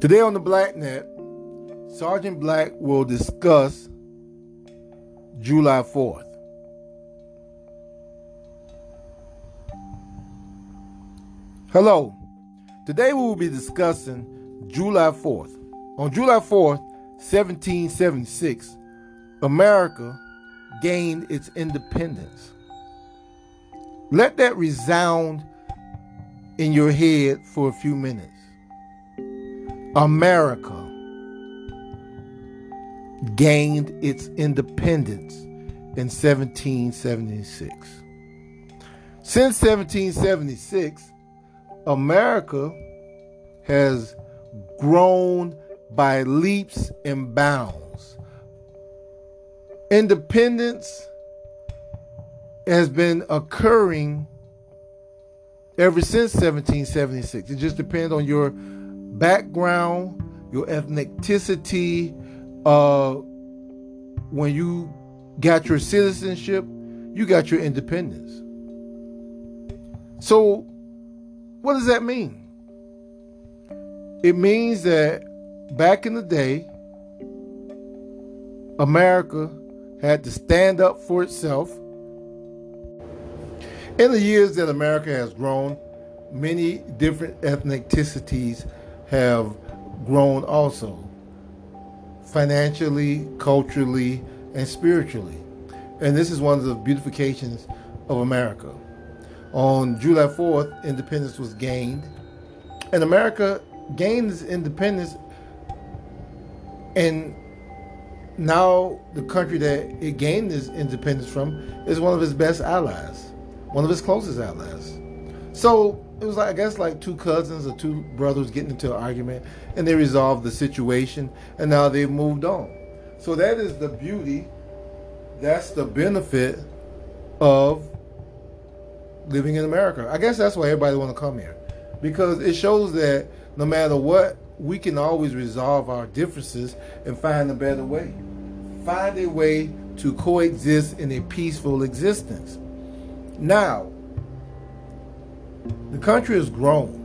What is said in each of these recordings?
Today on the Blacknet, Sergeant Black will discuss July 4th. Hello. Today we will be discussing July 4th. On July 4th, 1776, America gained its independence. Let that resound in your head for a few minutes. America gained its independence in 1776. Since 1776, America has grown by leaps and bounds. Independence has been occurring ever since 1776. It just depends on your background, your ethnicity. Uh, when you got your citizenship, you got your independence. So, what does that mean? It means that back in the day, America had to stand up for itself. In the years that America has grown, many different ethnicities have grown also, financially, culturally, and spiritually. And this is one of the beautifications of America. On July 4th, independence was gained, and America gained its independence, and now the country that it gained its independence from is one of its best allies, one of its closest allies. So it was like I guess like two cousins or two brothers getting into an argument, and they resolved the situation, and now they've moved on. So that is the beauty. That's the benefit of living in America. I guess that's why everybody want to come here, because it shows that no matter what, we can always resolve our differences and find a better way. Find a way to coexist in a peaceful existence. Now, the country has grown.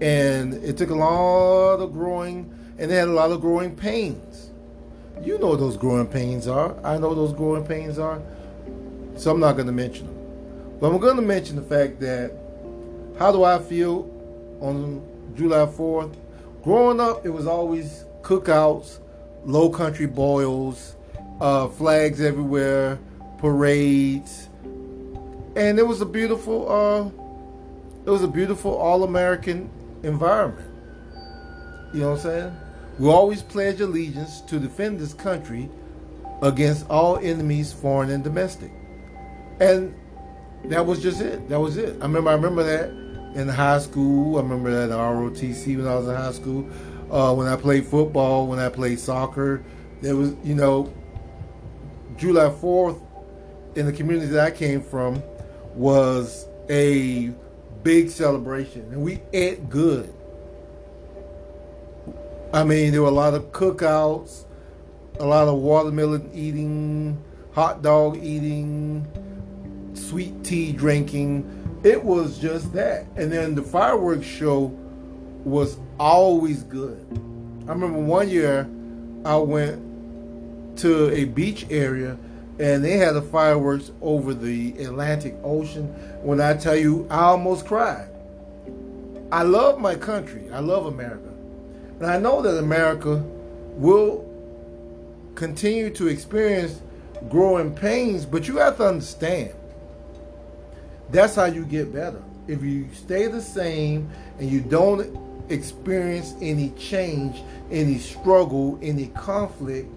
And it took a lot of growing, and they had a lot of growing pains. You know those growing pains are. I know those growing pains are. So I'm not going to mention them. But I'm going to mention the fact that how do I feel on July 4th? Growing up, it was always cookouts, low country boils, uh, flags everywhere, parades, and it was a beautiful, uh, it was a beautiful all-American environment. You know what I'm saying? We always pledge allegiance to defend this country against all enemies, foreign and domestic, and that was just it. That was it. I remember. I remember that in high school. I remember that in ROTC when I was in high school. Uh, when I played football, when I played soccer, there was, you know, July 4th in the community that I came from was a big celebration, and we ate good. I mean, there were a lot of cookouts, a lot of watermelon eating, hot dog eating, sweet tea drinking. It was just that. And then the fireworks show was always good. I remember one year I went to a beach area and they had the fireworks over the Atlantic Ocean. When I tell you, I almost cried. I love my country. I love America. And I know that America will continue to experience growing pains, but you have to understand that's how you get better. If you stay the same and you don't experience any change, any struggle, any conflict,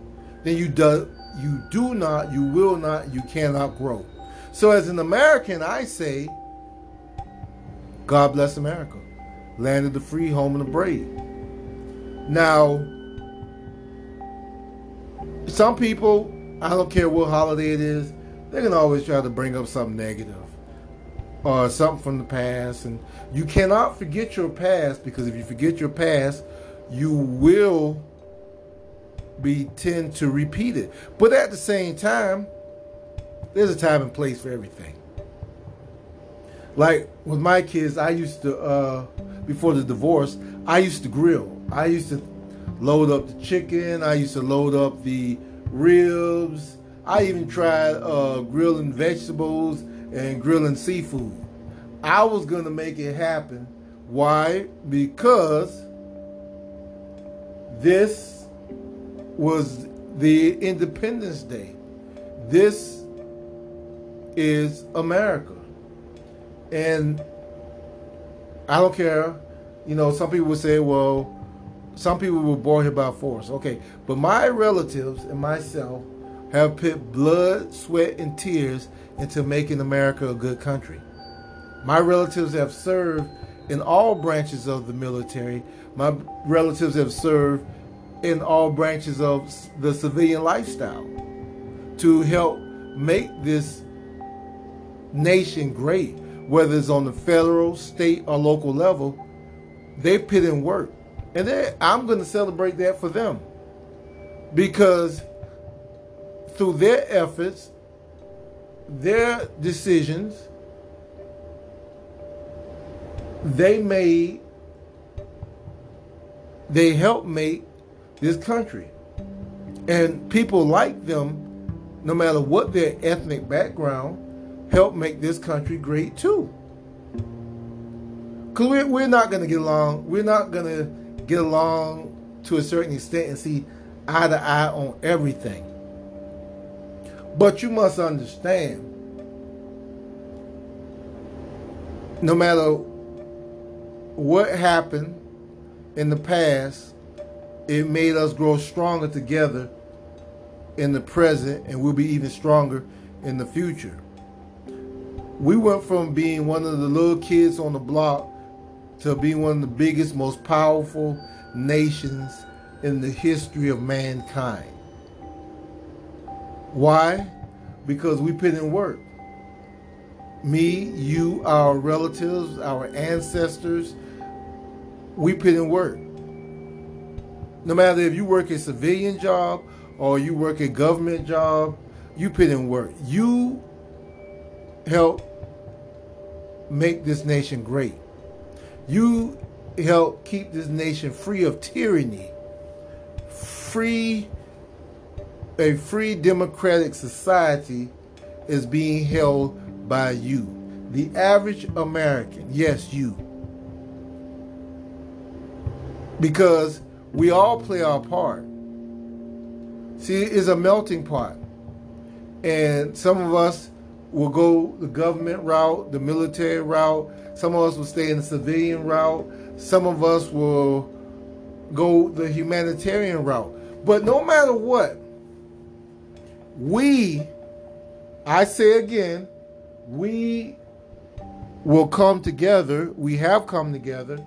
then you do you do not, you will not, you cannot grow. So as an American, I say, God bless America. Land of the free, home of the brave. Now, some people, I don't care what holiday it is, they can always try to bring up something negative or something from the past. And you cannot forget your past because if you forget your past, you will be tend to repeat it. But at the same time, there's a time and place for everything. Like with my kids, I used to uh, before the divorce, I used to grill. I used to load up the chicken. I used to load up the ribs. I even tried uh, grilling vegetables and grilling seafood. I was to make it happen. Why? Because this was the Independence Day. This is America. And I don't care. You know, some people would say, well, some people were born here by force. Okay. But my relatives and myself have put blood, sweat, and tears into making America a good country. My relatives have served in all branches of the military. My relatives have served in all branches of the civilian lifestyle to help make this nation great, whether it's on the federal, state, or local level. They put in work. And I'm going to celebrate that for them because through their efforts, their decisions, they made, they helped make this country. And people like them, no matter what their ethnic background, help make this country great too. Because we're, we're not going to get along. We're not going to get along to a certain extent and see eye to eye on everything. But you must understand no matter what happened in the past, it made us grow stronger together in the present, and we'll be even stronger in the future. We went from being one of the little kids on the block to being one of the biggest, most powerful nations in the history of mankind. Why? Because we put in work. Me, you, our relatives, our ancestors, we put in work. No matter if you work a civilian job or you work a government job, you put in work. You help make this nation great. You help keep this nation free of tyranny, free, a free democratic society is being held by you. The average American, yes, you. Because we all play our part. See, it's a melting pot. And some of us will go the government route, the military route. Some of us will stay in the civilian route. Some of us will go the humanitarian route. But no matter what, we, I say again, we will come together. We have come together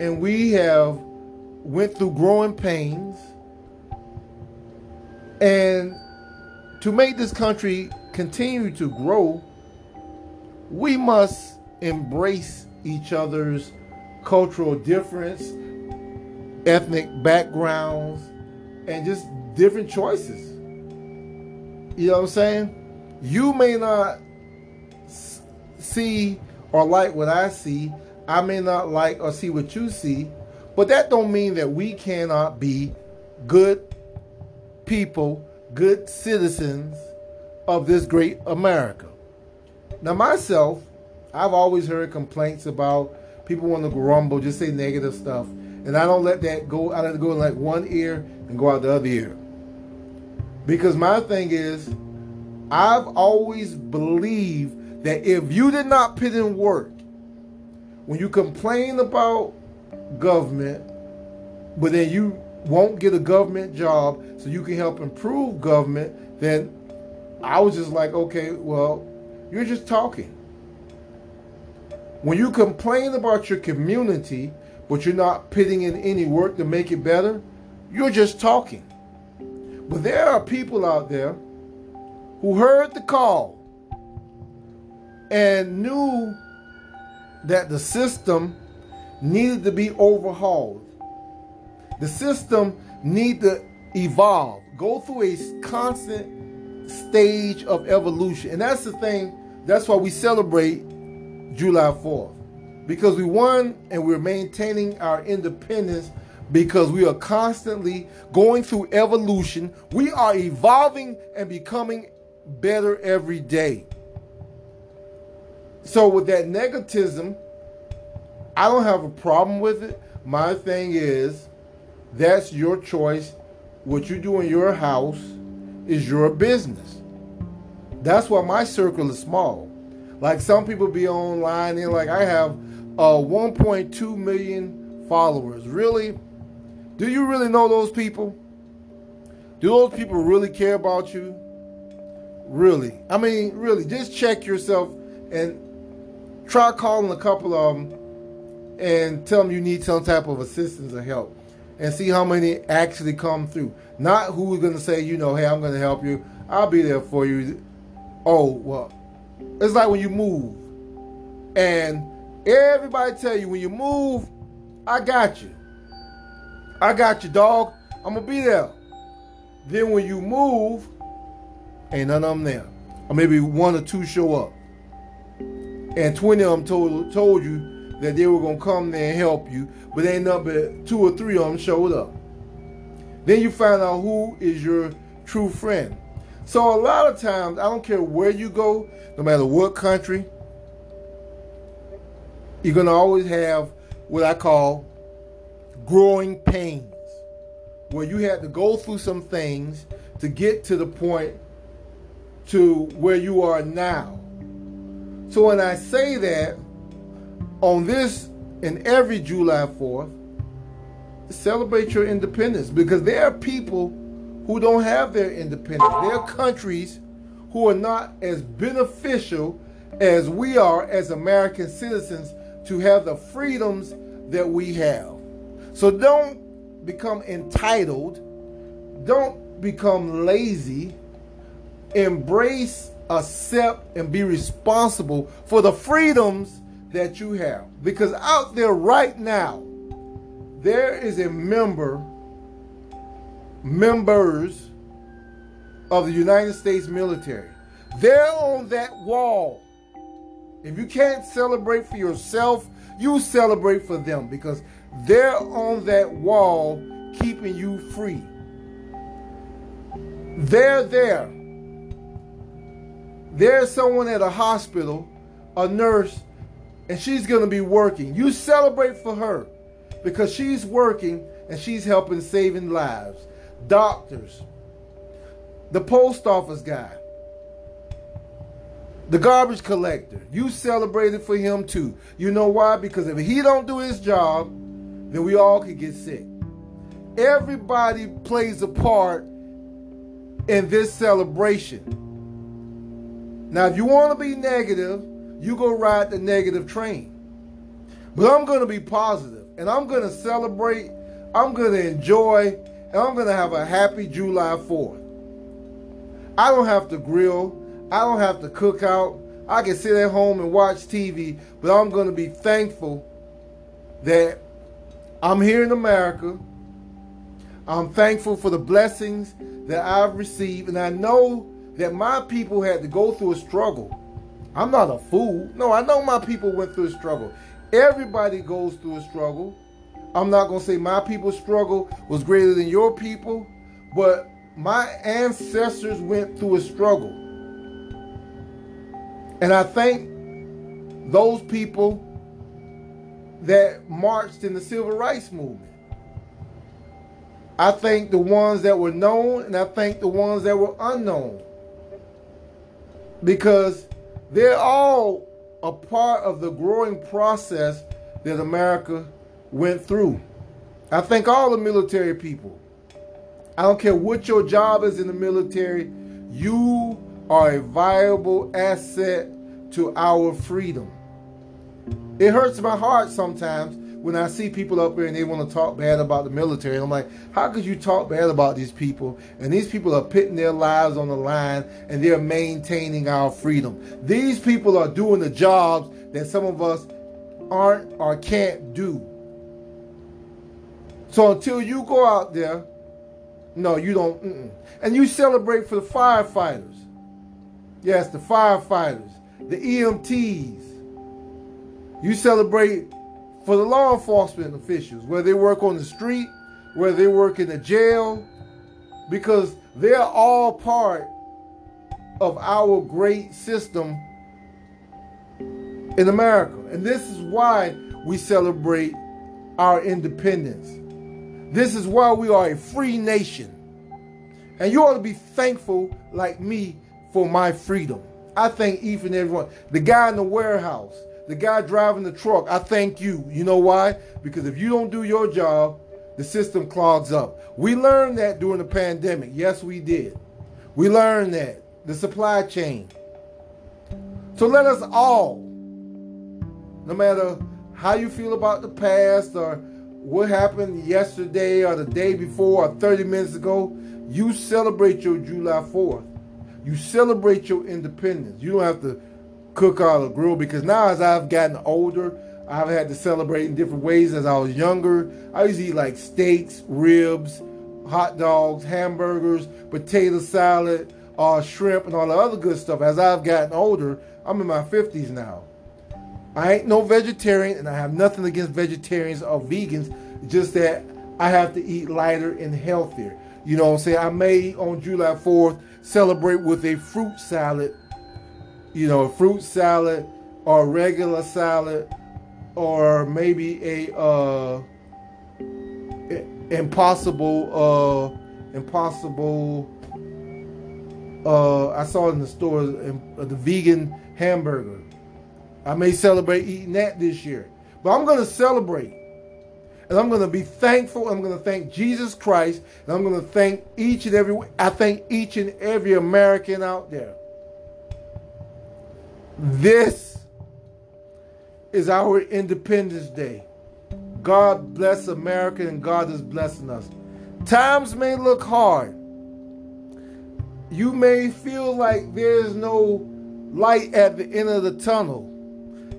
and we have went through growing pains. And to make this country continue to grow we must embrace each other's cultural difference ethnic backgrounds and just different choices. You know what i'm saying? You may not see or like what i see. I may not like or see what you see but that don't mean that we cannot be good people, good citizens of this great America. Now myself, I've always heard complaints about people want to grumble, just say negative stuff. And I don't let that go out of go in like one ear and go out the other ear. Because my thing is, I've always believed that if you did not put in work, when you complain about government, but then you won't get a government job so you can help improve government, then I was just like, okay, well, you're just talking. When you complain about your community, but you're not putting in any work to make it better, you're just talking. But there are people out there who heard the call and knew that the system needed to be overhauled. The system need to evolve, go through a constant stage of evolution. And that's the thing, that's why we celebrate July 4th. because we won and we're maintaining our independence because we are constantly going through evolution. We are evolving and becoming better every day. So, with that negativism, I don't have a problem with it. My thing is, that's your choice. What you do in your house is your business. That's why my circle is small. Like some people be online and like I have uh, 1.2 million followers. Really? Do you really know those people? Do those people really care about you? Really? I mean, really, just check yourself and try calling a couple of them and tell them you need some type of assistance or help and see how many actually come through. Not who's going to say, you know, hey, I'm going to help you. I'll be there for you. Oh, well, it's like when you move and everybody tell you when you move, I got you. I got you, dog. I'm going to be there. Then when you move, ain't none of them there. Or maybe one or two show up. And 20 of them told, told you that they were going to come there and help you, but ain't nothing two or three of them showed up. Then you find out who is your true friend. So a lot of times, I don't care where you go, no matter what country, you're going to always have what I call growing pains, where you had to go through some things to get to the point to where you are now. So when I say that, on this and every July 4th, celebrate your independence because there are people who don't have their independence. There are countries who are not as beneficial as we are as American citizens to have the freedoms that we have. So don't become entitled. Don't become lazy. Embrace, accept, and be responsible for the freedoms that you have. Because out there right now, there is a member, members of the United States military. They're on that wall. If you can't celebrate for yourself, you celebrate for them because they're on that wall keeping you free. They're there. There's someone at a hospital, a nurse, and she's going to be working. You celebrate for her because she's working and she's helping saving lives. Doctors, the post office guy, the garbage collector. You celebrated for him too. You know why? Because if he don't do his job, then we all could get sick. Everybody plays a part in this celebration. Now, if you want to be negative, you go ride the negative train. But I'm going to be positive and I'm going to celebrate. I'm going to enjoy and I'm going to have a happy July 4th. I don't have to grill. I don't have to cook out. I can sit at home and watch TV, but I'm going to be thankful that I'm here in America. I'm thankful for the blessings that I've received, and I know that my people had to go through a struggle. I'm not a fool. No, I know my people went through a struggle. Everybody goes through a struggle. I'm not going to say my people's struggle was greater than your people, but my ancestors went through a struggle. And I thank those people that marched in the civil rights movement. I thank the ones that were known and I thank the ones that were unknown. Because they're all a part of the growing process that America went through. I thank all the military people. I don't care what your job is in the military, you are a viable asset to our freedom. It hurts my heart sometimes when I see people up here and they want to talk bad about the military. I'm like, how could you talk bad about these people? And these people are putting their lives on the line and they're maintaining our freedom. These people are doing the jobs that some of us aren't or can't do. So until you go out there, no, you don't. Mm-mm. And you celebrate for the firefighters. Yes, the firefighters, the EMTs, You celebrate for the law enforcement officials, where they work on the street, where they work in the jail, because they're all part of our great system in America. And this is why we celebrate our independence. This is why we are a free nation. And you ought to be thankful, like me, for my freedom. I thank each and everyone. The guy in the warehouse, the guy driving the truck, I thank you. You know why? Because if you don't do your job, the system clogs up. We learned that during the pandemic. Yes, we did. We learned that. The supply chain. So let us all, no matter how you feel about the past or what happened yesterday or the day before or 30 minutes ago, you celebrate your July 4th. You celebrate your independence. You don't have to cook out a grill because now as I've gotten older, I've had to celebrate in different ways. As I was younger, I used to eat like steaks, ribs, hot dogs, hamburgers, potato salad, uh, shrimp, and all the other good stuff. As I've gotten older, I'm in my 50s now. I ain't no vegetarian, and I have nothing against vegetarians or vegans. Just that I have to eat lighter and healthier. You know what I'm saying? I may on July 4th celebrate with a fruit salad. You know, a fruit salad or regular salad or maybe a uh, impossible uh, impossible uh, I saw in the store uh, the vegan hamburger. I may celebrate eating that this year. But I'm going to celebrate. And I'm going to be thankful. I'm going to thank Jesus Christ. And I'm going to thank each and every I thank each and every American out there. This is our Independence Day. God bless America and God is blessing us. Times may look hard. You may feel like there's no light at the end of the tunnel.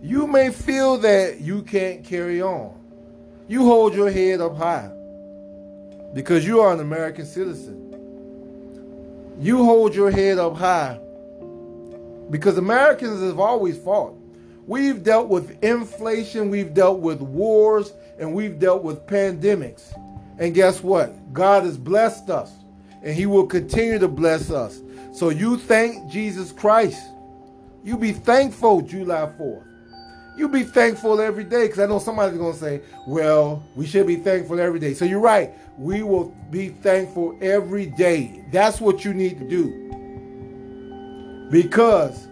You may feel that you can't carry on. You hold your head up high because you are an American citizen. You hold your head up high because Americans have always fought. We've dealt with inflation, we've dealt with wars, and we've dealt with pandemics. And guess what? God has blessed us, and He will continue to bless us. So you thank Jesus Christ. You be thankful July 4th. You be thankful every day because I know somebody's going to say, well, we should be thankful every day. So you're right. We will be thankful every day. That's what you need to do. Because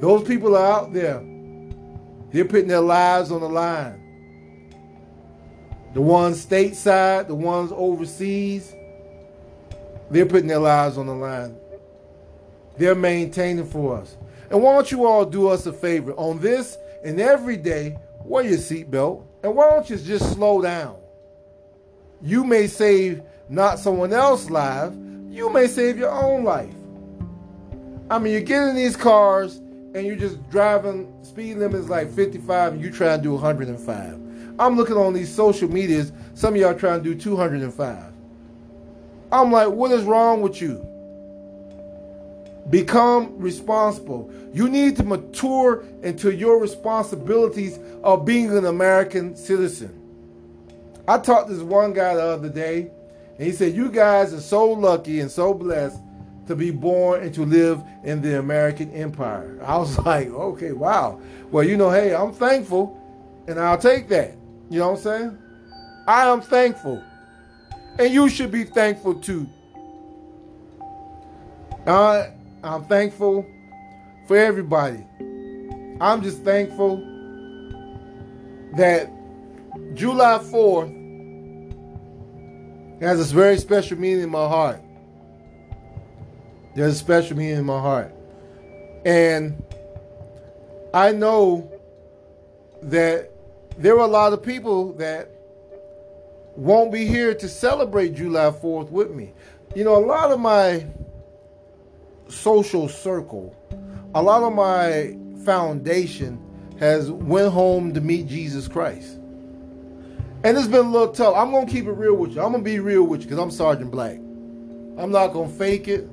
those people are out there. They're putting their lives on the line. The ones stateside, the ones overseas, they're putting their lives on the line. They're maintaining for us. And why don't you all do us a favor? On this and every day, wear your seatbelt. And why don't you just slow down? You may save not someone else's life, you may save your own life. I mean, you get in these cars and you're just driving, speed limit is like 55 and you try to do 105. I'm looking on these social medias, some of y'all trying to do 205. I'm like, what is wrong with you? Become responsible. You need to mature into your responsibilities of being an American citizen. I talked to this one guy the other day, and he said, You guys are so lucky and so blessed to be born and to live in the American empire. I was like, okay, wow. Well, you know, hey, I'm thankful and I'll take that. You know what I'm saying? I am thankful. And you should be thankful too. I'm thankful for everybody. I'm just thankful that July 4th has this very special meaning in my heart. There's a special meaning in my heart. And I know that there are a lot of people that won't be here to celebrate July 4th with me. You know, a lot of my social circle, a lot of my foundation has went home to meet Jesus Christ. And it's been a little tough. I'm gonna keep it real with you. I'm gonna be real with you because I'm Sergeant Black. I'm not gonna fake it.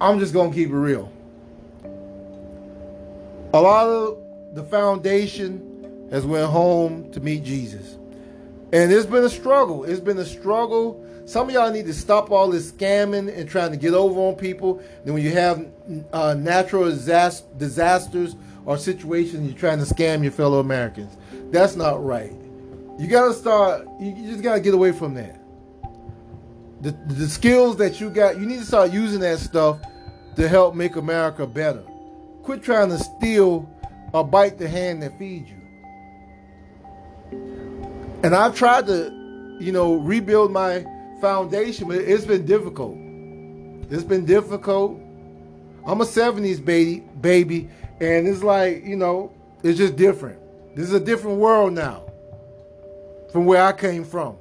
I'm just gonna keep it real. A lot of the foundation has went home to meet Jesus. And it's been a struggle. It's been a struggle. Some of y'all need to stop all this scamming and trying to get over on people. Then when you have uh, natural disasters or situations, you're trying to scam your fellow Americans. That's not right. You got to start, you just got to get away from that. The, the skills that you got, you need to start using that stuff to help make America better. Quit trying to steal or bite the hand that feeds you. And I've tried to, you know, rebuild my foundation, but it's been difficult. It's been difficult. I'm a 70s baby, baby, and it's like, you know, it's just different. This is a different world now from where I came from.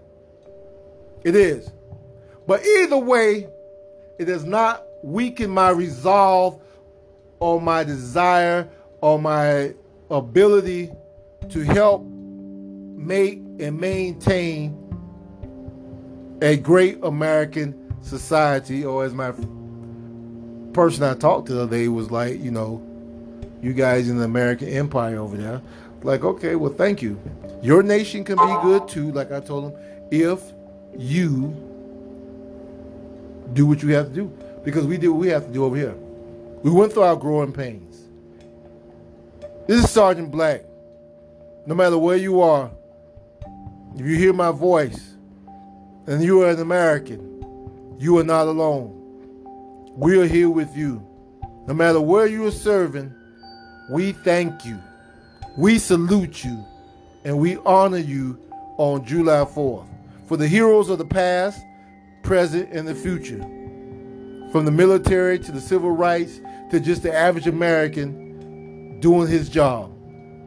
It is. But either way, it does not weaken my resolve or my desire or my ability to help make and maintain a great American society, or as my person I talked to the other day was like, you know, you guys in the American empire over there. Like, okay, well, thank you. Your nation can be good too, like I told them, if you do what you have to do. Because we do what we have to do over here. We went through our growing pains. This is Sergeant Black. No matter where you are, if you hear my voice and you are an American, you are not alone. We are here with you. No matter where you are serving, we thank you. We salute you and we honor you on July 4th. For the heroes of the past, present, and the future. From the military to the civil rights to just the average American doing his job.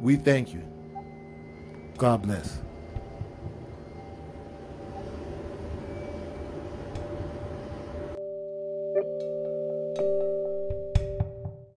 We thank you. God bless.